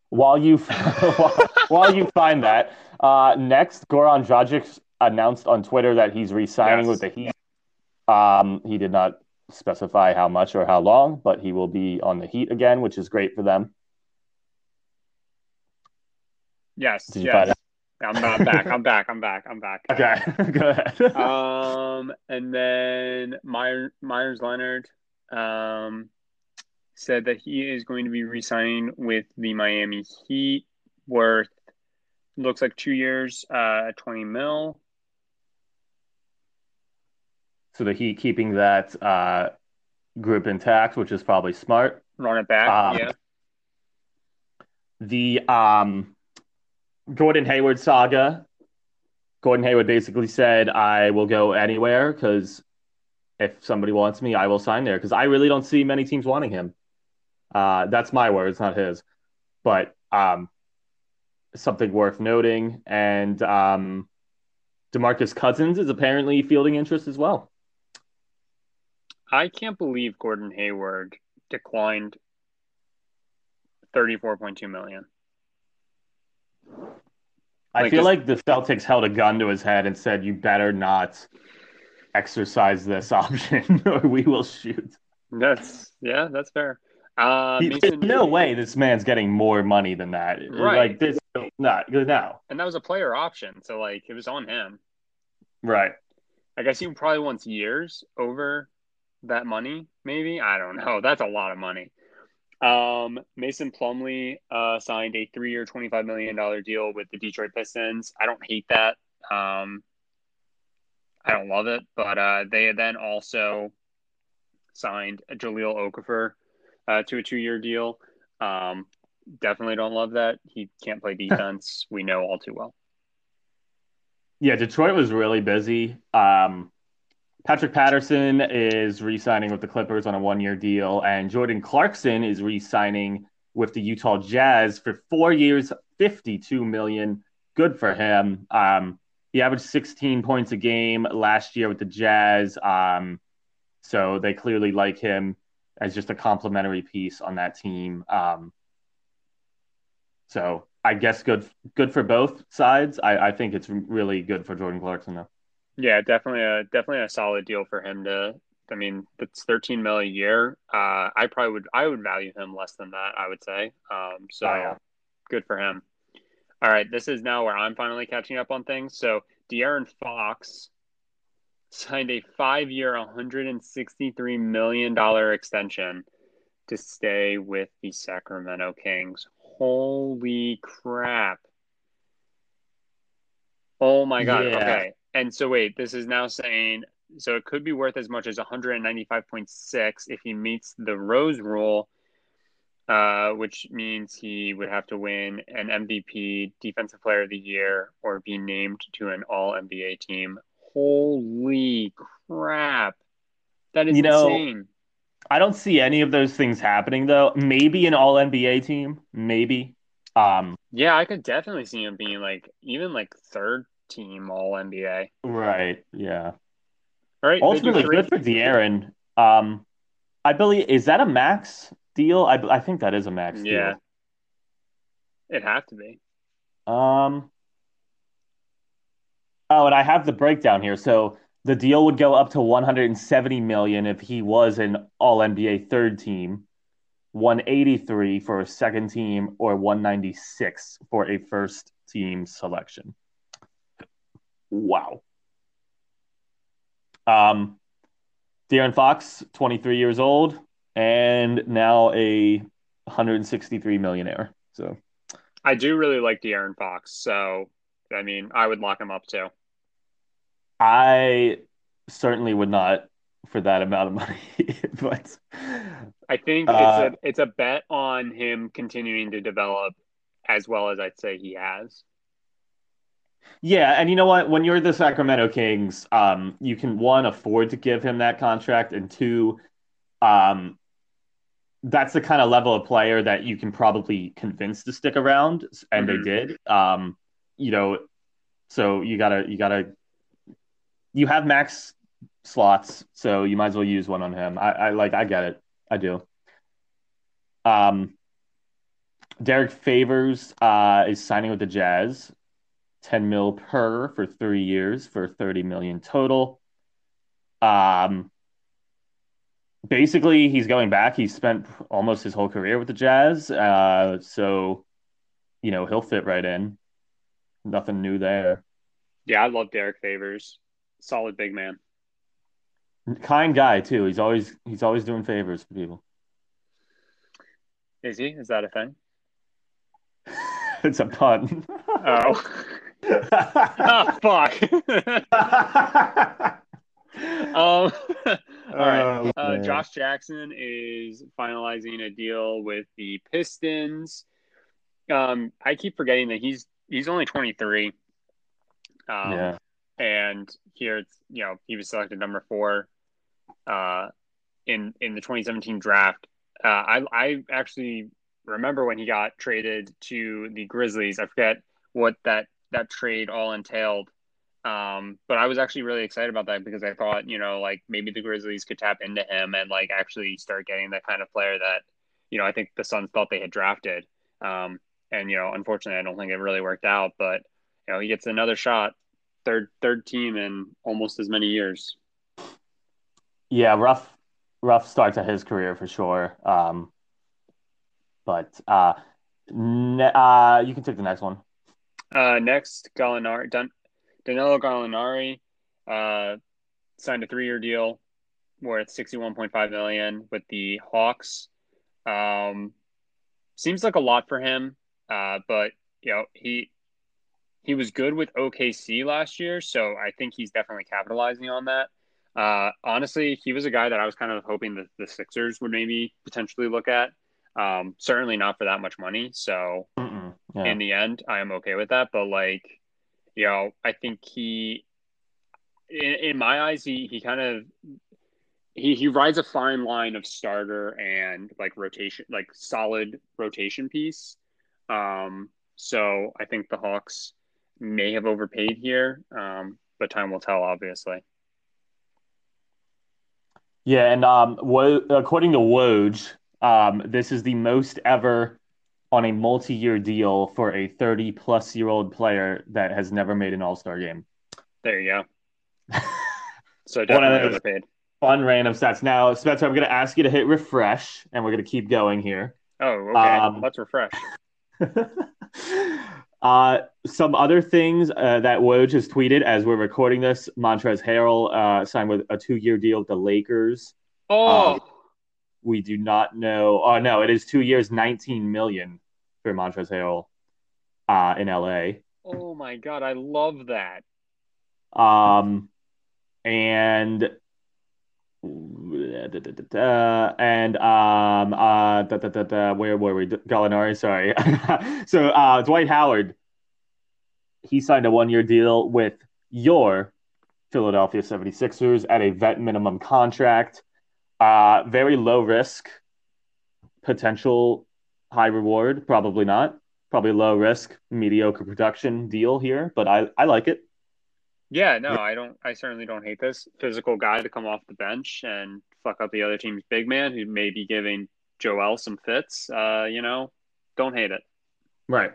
While you while, while you find that, uh, next Goran Dragic announced on Twitter that he's re-signing Yes. with the Heat. Um, he did not specify how much or how long, but he will be on the Heat again, which is great for them. Yes, Did yes. I'm not back. I'm back. I'm back. I'm back. Okay, go ahead. Um, and then Meyer, Meyers Leonard um, said that he is going to be re-signing with the Miami Heat, worth looks like two years, uh, twenty mil. so the Heat keeping that uh, group intact, which is probably smart. Run it back. Um, yeah. the um, Gordon Hayward saga. Gordon Hayward basically said, "I will go anywhere because if somebody wants me, I will sign there." Because I really don't see many teams wanting him. Uh, that's my words, not his. But um, something worth noting, and um, DeMarcus Cousins is apparently fielding interest as well. I can't believe Gordon Hayward declined thirty-four point two million. I Like, feel like the Celtics held a gun to his head and said, "You better not exercise this option, or we will shoot." That's yeah, that's fair. Uh, He- Mason, there's no way this man's getting more money than that. Right. Like this, not no. and that was a player option, so like it was on him. Right. I guess he probably wants years over that money. Maybe I don't know. That's a lot of money. Um, Mason Plumlee uh, signed a three-year, twenty-five million dollar deal with the Detroit Pistons. I don't hate that. Um, I don't love it, but uh, they then also signed Jahlil Okafor uh, to a two-year deal. Um, definitely don't love that. He can't play defense. we know all too well. Yeah, Detroit was really busy. Um, Patrick Patterson is re-signing with the Clippers on a one-year deal, and Jordan Clarkson is re-signing with the Utah Jazz for four years, fifty-two million. Good for him. Um, he averaged 16 points a game last year with the Jazz. Um, so they clearly like him as just a complementary piece on that team. Um, so I guess good good for both sides. I, I think it's really good for Jordan Clarkson though. Yeah, definitely a definitely a solid deal for him to. I mean, it's 13 mil a year. Uh, I probably would I would value him less than that. I would say. Um, so oh, yeah. good for him. All right, this is now where I'm finally catching up on things. So De'Aaron Fox signed a five-year, 163 million dollar extension to stay with the Sacramento Kings. Holy crap! Oh my god. Yeah. Okay. And so wait, this is now saying so it could be worth as much as 195.6 if he meets the Rose rule uh, which means he would have to win an MVP, Defensive Player of the Year, or be named to an All NBA team. Holy crap! That is you know, insane. I don't see any of those things happening though. Maybe an All NBA team, maybe. Um, yeah, I could definitely see him being like even like third team All NBA. Right. Yeah. All right. Ultimately, good for De'Aaron. Um, I believe is that a max? deal? I, I think that is a max deal. Yeah. It have to be. Um. Oh, and I have the breakdown here. So the deal would go up to 170 million if he was an All NBA third team, 183 for a second team, or 196 for a first team selection. Wow. Um, De'Aaron Fox, 23 years old, and now a 163 millionaire. So I do really like De'Aaron Fox. So I mean, I would lock him up too. I certainly would not for that amount of money, but I think uh, it's a it's a bet on him continuing to develop as well as I'd say he has. Yeah, and you know what? When you're the Sacramento Kings, um, you can one afford to give him that contract, and two, um, that's the kind of level of player that you can probably convince to stick around, and mm-hmm. they did. Um, you know, so you gotta you gotta you have max slots, so you might as well use one on him. I, I like I get it, I do. Um, Derrick Favors uh, is signing with the Jazz, ten mil per for three years for thirty million total. Um, basically he's going back. He spent almost his whole career with the Jazz, uh, so you know he'll fit right in. Nothing new there. Yeah, I love Derrick Favors. Solid big man. Kind guy too. He's always he's always doing favors for people. Is he? Is that a thing? it's a pun. Oh. oh fuck. um, all right. Oh, uh, Josh Jackson is finalizing a deal with the Pistons. Um, I keep forgetting that he's he's only 23. Um, yeah. And here, it's you know, he was selected number four uh, in in the 2017 draft. Uh, I I actually remember when he got traded to the Grizzlies. I forget what that that trade all entailed. Um, but I was actually really excited about that because I thought, you know, like maybe the Grizzlies could tap into him and like actually start getting the kind of player that, you know, I think the Suns thought they had drafted. Um, and you know, unfortunately, I don't think it really worked out. But you know, he gets another shot, third third team in almost as many years. Yeah, rough rough start to his career for sure. Um, but uh, ne- uh, you can take the next one. Uh, next, Gallinari, done. Danilo Gallinari uh, signed a three-year deal worth 61.5 million with the Hawks. Um, seems like a lot for him, uh, but you know he he was good with OKC last year, so I think he's definitely capitalizing on that. Uh, honestly, he was a guy that I was kind of hoping that the Sixers would maybe potentially look at. Um, certainly not for that much money. So yeah. in the end, I am okay with that. But like, you know, I think he, in, in my eyes, he he kind of he he rides a fine line of starter and like rotation, like solid rotation piece. Um, so I think the Hawks may have overpaid here, um, but time will tell, obviously. Yeah, and um, according to Woj, um, this is the most ever on a multi-year deal for a 30-plus-year-old player that has never made an All-Star game. There you go. so definitely overpaid. Fun random stats. Now, Spencer, I'm going to ask you to hit refresh, and we're going to keep going here. Oh, okay. Um, Let's refresh. uh, some other things uh, that Woj has tweeted as we're recording this: Montrezl Harrell uh, signed with a two-year deal with the Lakers. Oh, um, we do not know. Oh no, it is two years, 19 million for Montrezl Harrell uh, in LA. Oh my god, I love that. Um, and uh, and um uh da, da, da, da, where were we Gallinari sorry so uh Dwight Howard he signed a one-year deal with your Philadelphia 76ers at a vet minimum contract uh very low risk potential high reward probably not probably low risk mediocre production deal here but I I like it yeah, no, I don't. I certainly don't hate this physical guy to come off the bench and fuck up the other team's big man who may be giving Joel some fits. Uh, you know, don't hate it. Right.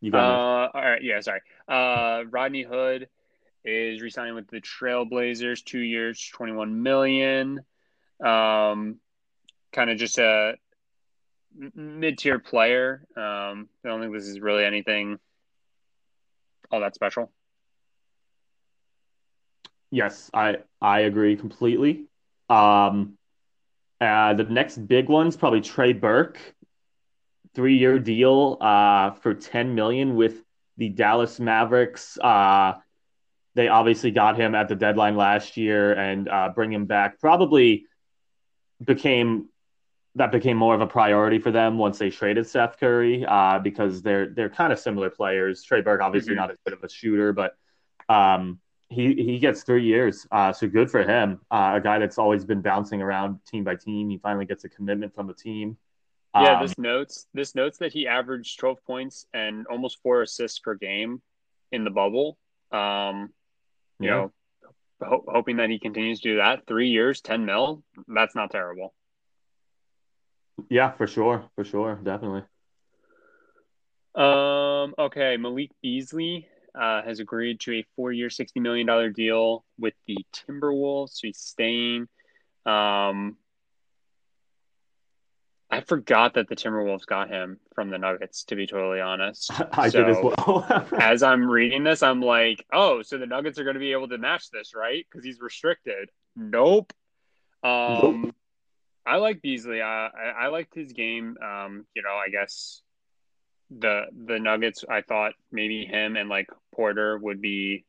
You got uh, all right. Yeah, sorry. Uh, Rodney Hood is resigning with the Trailblazers, two years, twenty-one million. Um, kind of just a mid-tier player. Um, I don't think this is really anything all that special. Yes, I I agree completely. Um, uh, the next big one's probably Trey Burke, three year deal uh, for ten million with the Dallas Mavericks. Uh, they obviously got him at the deadline last year and uh, bring him back. Probably became that became more of a priority for them once they traded Seth Curry uh, because they're they're kind of similar players. Trey Burke obviously mm-hmm. not as good of a shooter, but um, he he gets three years, uh, so good for him. Uh, a guy that's always been bouncing around team by team. He finally gets a commitment from the team. Yeah, um, this notes this notes that he averaged twelve points and almost four assists per game in the bubble. Um, you yeah. know, ho- hoping that he continues to do that. Three years, ten mil. That's not terrible. Yeah, for sure, for sure, definitely. Um. Okay, Malik Beasley uh, has agreed to a four-year, sixty million dollar deal with the Timberwolves. So he's staying. Um. I forgot that the Timberwolves got him from the Nuggets. To be totally honest, I so, did as well. as I'm reading this, I'm like, oh, so the Nuggets are going to be able to match this, right? Because he's restricted. Nope. Um. Nope. I like Beasley. I, I, I liked his game. Um, you know, I guess the the Nuggets. I thought maybe him and like Porter would be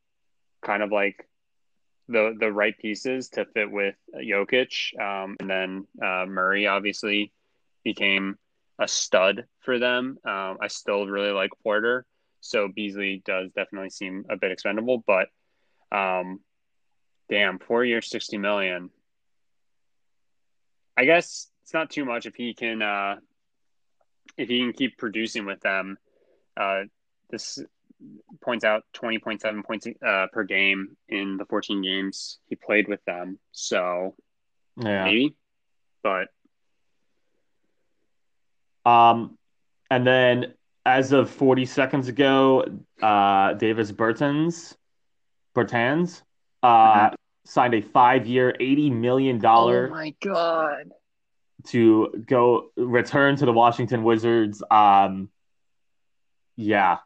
kind of like the the right pieces to fit with Jokic. Um, and then uh, Murray obviously became a stud for them. Um, I still really like Porter, so Beasley does definitely seem a bit expendable. But um, damn, four years, sixty million. I guess it's not too much if he can uh, if he can keep producing with them. Uh, this points out 20.7 points uh, per game in the 14 games he played with them. So yeah. maybe, but um, and then as of 40 seconds ago, uh, Davis Bertans, Bertans, uh, mm-hmm signed a five year, $80 million. Oh my God. To go return to the Washington Wizards. Um, yeah.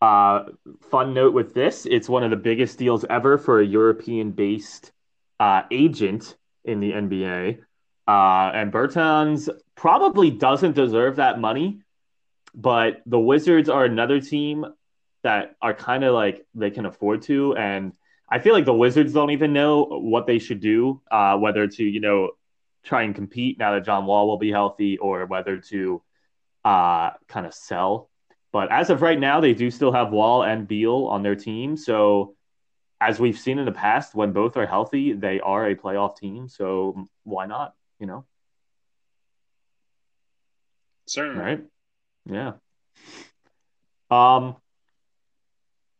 Uh, fun note with this it's one of the biggest deals ever for a European based uh, agent in the NBA. Uh, and Bertans probably doesn't deserve that money, but the Wizards are another team that are kind of like they can afford to, and I feel like the Wizards don't even know what they should do, uh, whether to you know try and compete now that John Wall will be healthy, or whether to uh, kind of sell. But as of right now, they do still have Wall and Beal on their team, so as we've seen in the past, when both are healthy, they are a playoff team. So why not? You know. Certainly. Right. Yeah. Um,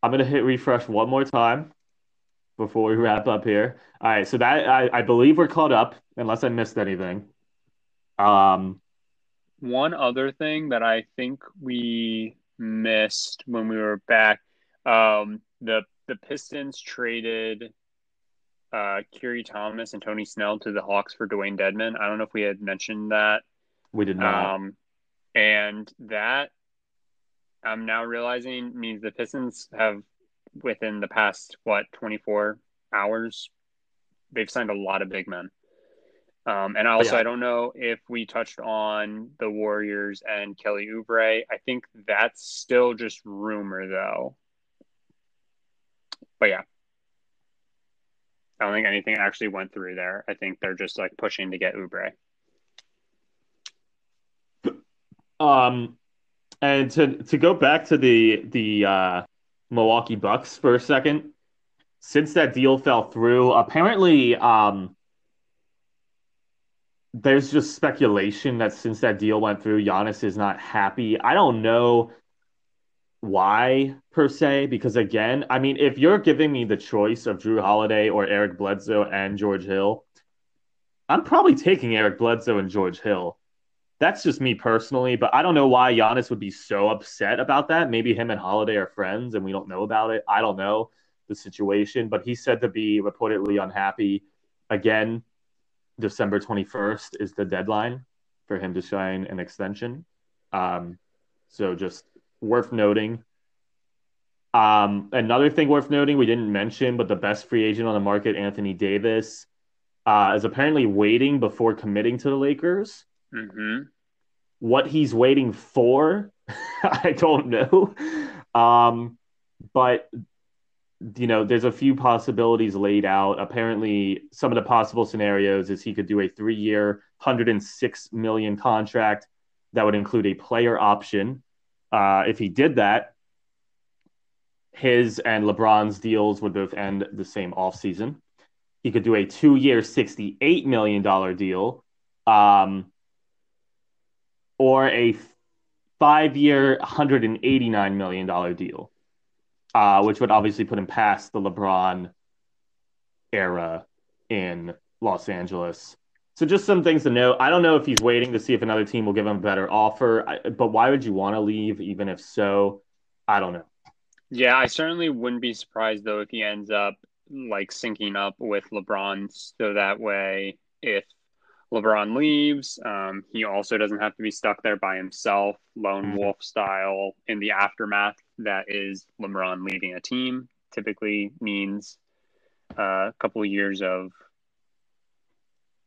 I'm gonna hit refresh one more time before we wrap up here. All right, so that I, I believe we're caught up, unless I missed anything. Um, one other thing that I think we missed when we were back, um, the the Pistons traded uh Khyri Thomas and Tony Snell to the Hawks for Dewayne Dedmon. I don't know if we had mentioned that. We did not. Um, and that I'm now realizing means the Pistons have within the past what 24 hours they've signed a lot of big men. Um, and also, yeah. I don't know if we touched on the Warriors and Kelly Oubre. I think that's still just rumor, though. But yeah, I don't think anything actually went through there. I think they're just like pushing to get Oubre. Um, and to to go back to the the uh, Milwaukee Bucks for a second, since that deal fell through, apparently um, there's just speculation that since that deal went through, Giannis is not happy. I don't know why per se, because again, I mean, if you're giving me the choice of Jrue Holiday or Eric Bledsoe and George Hill, I'm probably taking Eric Bledsoe and George Hill. That's just me personally, but I don't know why Giannis would be so upset about that. Maybe him and Holiday are friends and we don't know about it. I don't know the situation, but he's said to be reportedly unhappy. Again, December 21st is the deadline for him to sign an extension. Um, so just worth noting. Um, another thing worth noting, we didn't mention, but the best free agent on the market, Anthony Davis, uh, is apparently waiting before committing to the Lakers. Mm-hmm. What he's waiting for, I don't know. Um, but you know, there's a few possibilities laid out. Apparently, some of the possible scenarios is he could do a three-year, 106 million contract that would include a player option. Uh, if he did that, his and LeBron's deals would both end the same offseason. He could do a two-year, $68 million deal. Um, or a five year, $189 million deal, uh, which would obviously put him past the LeBron era in Los Angeles. So just some things to note. I don't know if he's waiting to see if another team will give him a better offer, but why would you want to leave even if so? I don't know. Yeah, I certainly wouldn't be surprised though if he ends up like syncing up with LeBron so that way if LeBron leaves. Um, he also doesn't have to be stuck there by himself, lone mm-hmm. wolf style, in the aftermath that is LeBron leaving a team. Typically means uh, a couple of years of,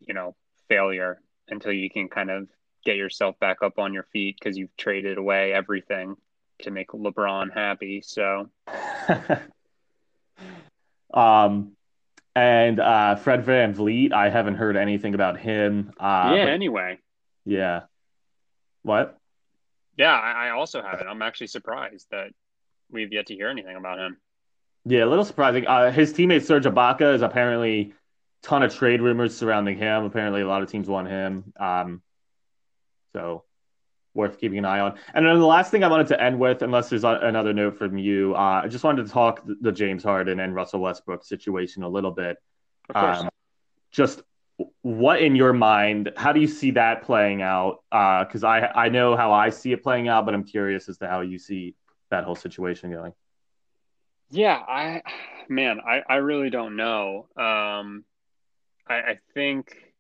you know, failure until you can kind of get yourself back up on your feet because you've traded away everything to make LeBron happy. So, um, and uh, Fred Van VanVleet, I haven't heard anything about him. Uh, yeah, but, anyway. Yeah. What? Yeah, I, I also haven't. I'm actually surprised that we've yet to hear anything about him. Yeah, a little surprising. Uh, his teammate Serge Ibaka is apparently ton of trade rumors surrounding him. Apparently, a lot of teams want him. Um, so worth keeping an eye on. And then the last thing I wanted to end with, unless there's another note from you, uh, I just wanted to talk the James Harden and Russell Westbrook situation a little bit. Um, just what in your mind, how do you see that playing out? Because uh, I I know how I see it playing out, but I'm curious as to how you see that whole situation going. Yeah, I man, I I really don't know. Um, I, I think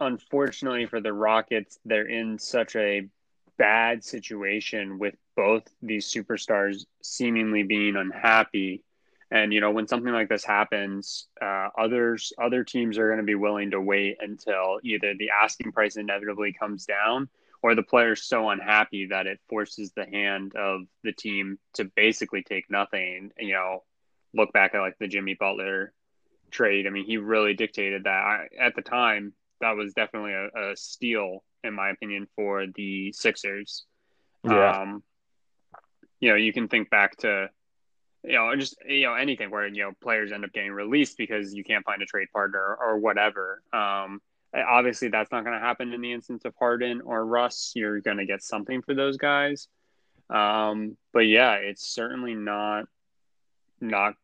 unfortunately for the Rockets, they're in such a bad situation with both these superstars seemingly being unhappy. And you know, when something like this happens, uh, others other teams are going to be willing to wait until either the asking price inevitably comes down, or the player's so unhappy that it forces the hand of the team to basically take nothing. You know, look back at like the Jimmy Butler trade. I mean, he really dictated that. I, at the time, that was definitely a, a, steal, in my opinion, for the Sixers. Yeah. Um, you know, you can think back to, you know, just you know anything where you know players end up getting released because you can't find a trade partner or, whatever. Um, obviously, that's not going to happen in the instance of Harden or Russ. You're going to get something for those guys. Um, but yeah, it's certainly not not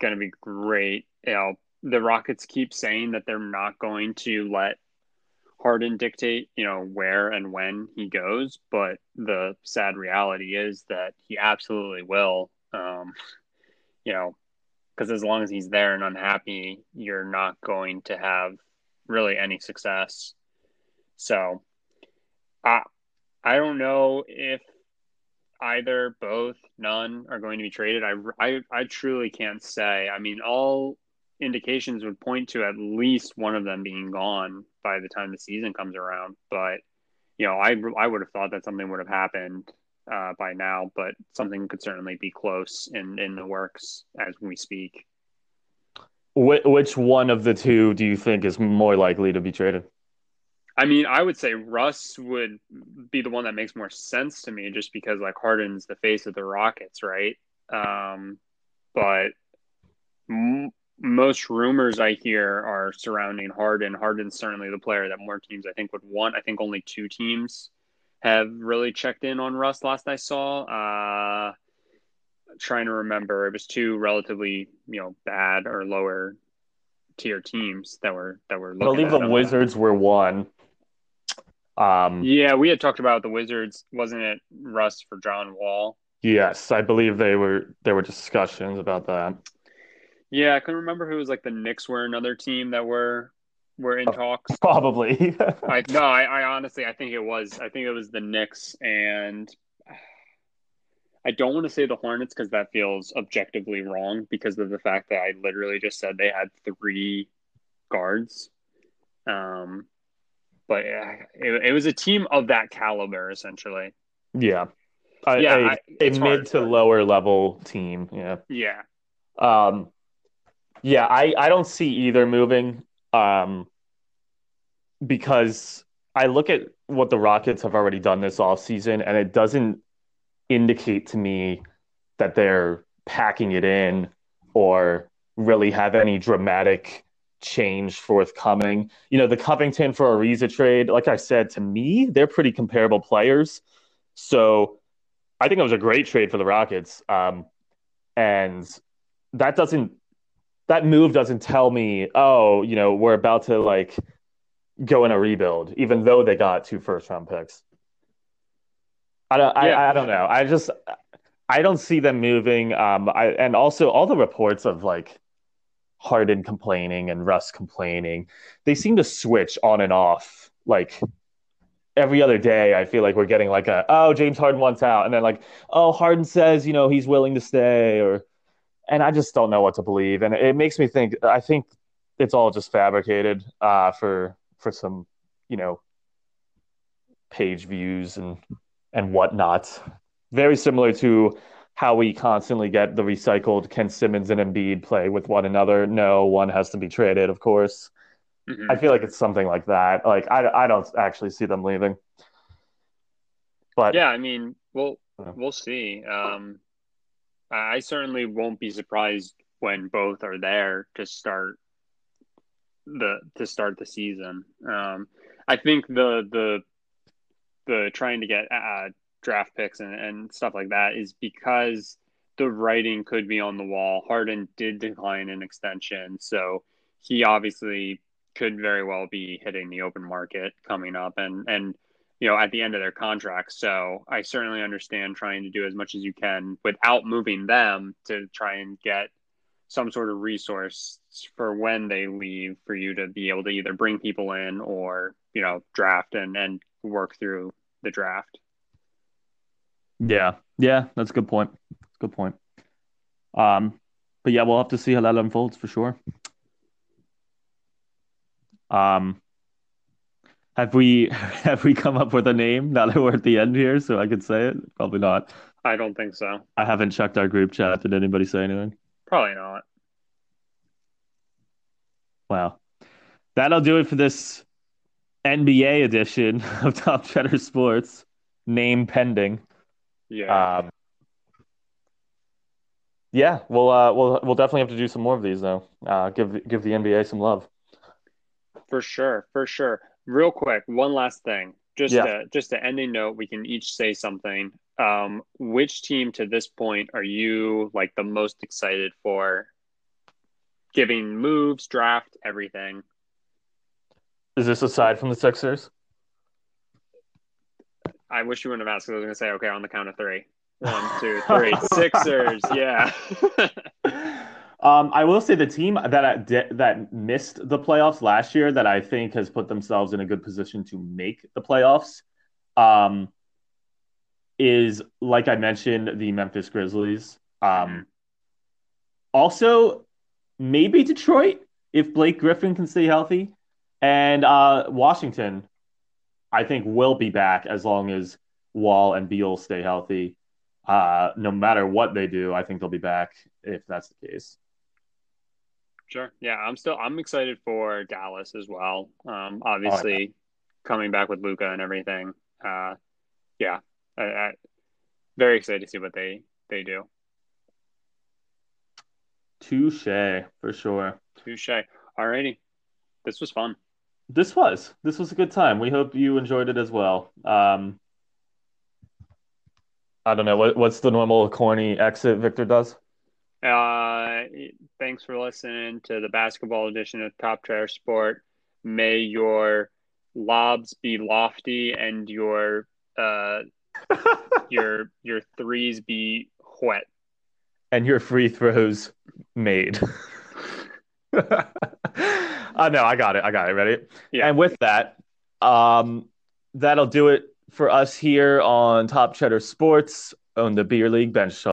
going to be great. You know, the Rockets keep saying that they're not going to let Harden dictate, you know, where and when he goes, but the sad reality is that he absolutely will. Um, you know, because as long as he's there and unhappy, you're not going to have really any success. So, I I don't know if either, both, none are going to be traded. I I I truly can't say. I mean, all indications would point to at least one of them being gone by the time the season comes around. But you know, I I would have thought that something would have happened uh, by now, but something could certainly be close in in the works as we speak. Which one of the two do you think is more likely to be traded? I mean, I would say Russ would be the one that makes more sense to me, just because like Harden's the face of the Rockets, right? Um, but most rumors I hear are surrounding Harden. Harden's certainly the player that more teams I think would want. I think only two teams have really checked in on Russ last I saw. Uh, trying to remember, it was two relatively you know bad or lower tier teams that were that were. I believe the Wizards were one. Um, yeah, we had talked about the Wizards. Wasn't it Russ for John Wall? Yes, I believe they were. There were discussions about that. Yeah, I can remember who was like the Knicks were another team that were were in oh, talks. Probably. I no, I, I honestly I think it was I think it was the Knicks and I don't want to say the Hornets because that feels objectively wrong because of the fact that I literally just said they had three guards. Um, but it, it was a team of that caliber essentially. Yeah. A, yeah, a, I, a mid hard, to but... lower level team. Yeah. Yeah. Um, yeah, I, I don't see either moving um, because I look at what the Rockets have already done this offseason, and it doesn't indicate to me that they're packing it in or really have any dramatic change forthcoming. You know, the Covington for Ariza trade, like I said, to me, they're pretty comparable players. So I think it was a great trade for the Rockets. Um, and that doesn't that move doesn't tell me, oh, you know, we're about to like go in a rebuild, even though they got two first round picks. I don't, yeah. I, I don't know. I just, I don't see them moving. Um, I, and also all the reports of like Harden complaining and Russ complaining, they seem to switch on and off. Like every other day, I feel like we're getting like a, oh, James Harden wants out. And then like, oh, Harden says, you know, he's willing to stay or, and I just don't know what to believe. And it makes me think. I think it's all just fabricated uh, for for some, you know, page views and and whatnot. Very similar to how we constantly get the recycled Ben Simmons and Embiid play with one another. No, one has to be traded, of course. Mm-hmm. I feel like it's something like that. Like I, I don't actually see them leaving. But yeah, I mean, we'll we'll see. Um, I certainly won't be surprised when both are there to start the to start the season. Um, I think the the the trying to get uh, draft picks and, and stuff like that is because the writing could be on the wall. Harden did decline an extension, so he obviously could very well be hitting the open market coming up, and and you know, at the end of their contract. So I certainly understand trying to do as much as you can without moving them to try and get some sort of resource for when they leave for you to be able to either bring people in or, you know, draft and, and work through the draft. Yeah. Yeah. That's a good point. Good point. Um, but yeah, we'll have to see how that unfolds for sure. Um, Have we have we come up with a name now that we're at the end here so I could say it? Probably not. I don't think so. I haven't checked our group chat. Did anybody say anything? Probably not. Wow. That'll do it for this NBA edition of Top Cheddar Sports. Name pending. Yeah. Um, yeah, we'll uh, we'll we'll definitely have to do some more of these though. Uh, give give the NBA some love. For sure, for sure. Real quick, one last thing. Just Yeah. a, just an ending note. We can each say something. Um, which team to this point are you like the most excited for? Giving moves, draft, everything. Is this aside from the Sixers? I wish you wouldn't have asked. I was going to say, okay, on the count of three. One, two, three. Sixers. Yeah. Um, I will say the team that I, that missed the playoffs last year that I think has put themselves in a good position to make the playoffs um, is, like I mentioned, the Memphis Grizzlies. Um, also, maybe Detroit if Blake Griffin can stay healthy, and uh, Washington, I think will be back as long as Wall and Beal stay healthy. Uh, no matter what they do, I think they'll be back if that's the case. Sure. Yeah, I'm still I'm excited for Dallas as well. Um, obviously, coming back with Luka and everything. Uh, yeah, I, I, very excited to see what they they do. Touche for sure. Touche. Alrighty, this was fun. This was this was a good time. We hope you enjoyed it as well. Um, I don't know what what's the normal corny exit Victor does. Uh, thanks for listening to the basketball edition of Top Trash Sport. May your lobs be lofty and your uh your your threes be wet. and your free throws made. uh, no, I got it. I got it. Ready? Yeah. And with that, um, that'll do it for us here on Top Cheddar Sports on the Beer League Bench Talk.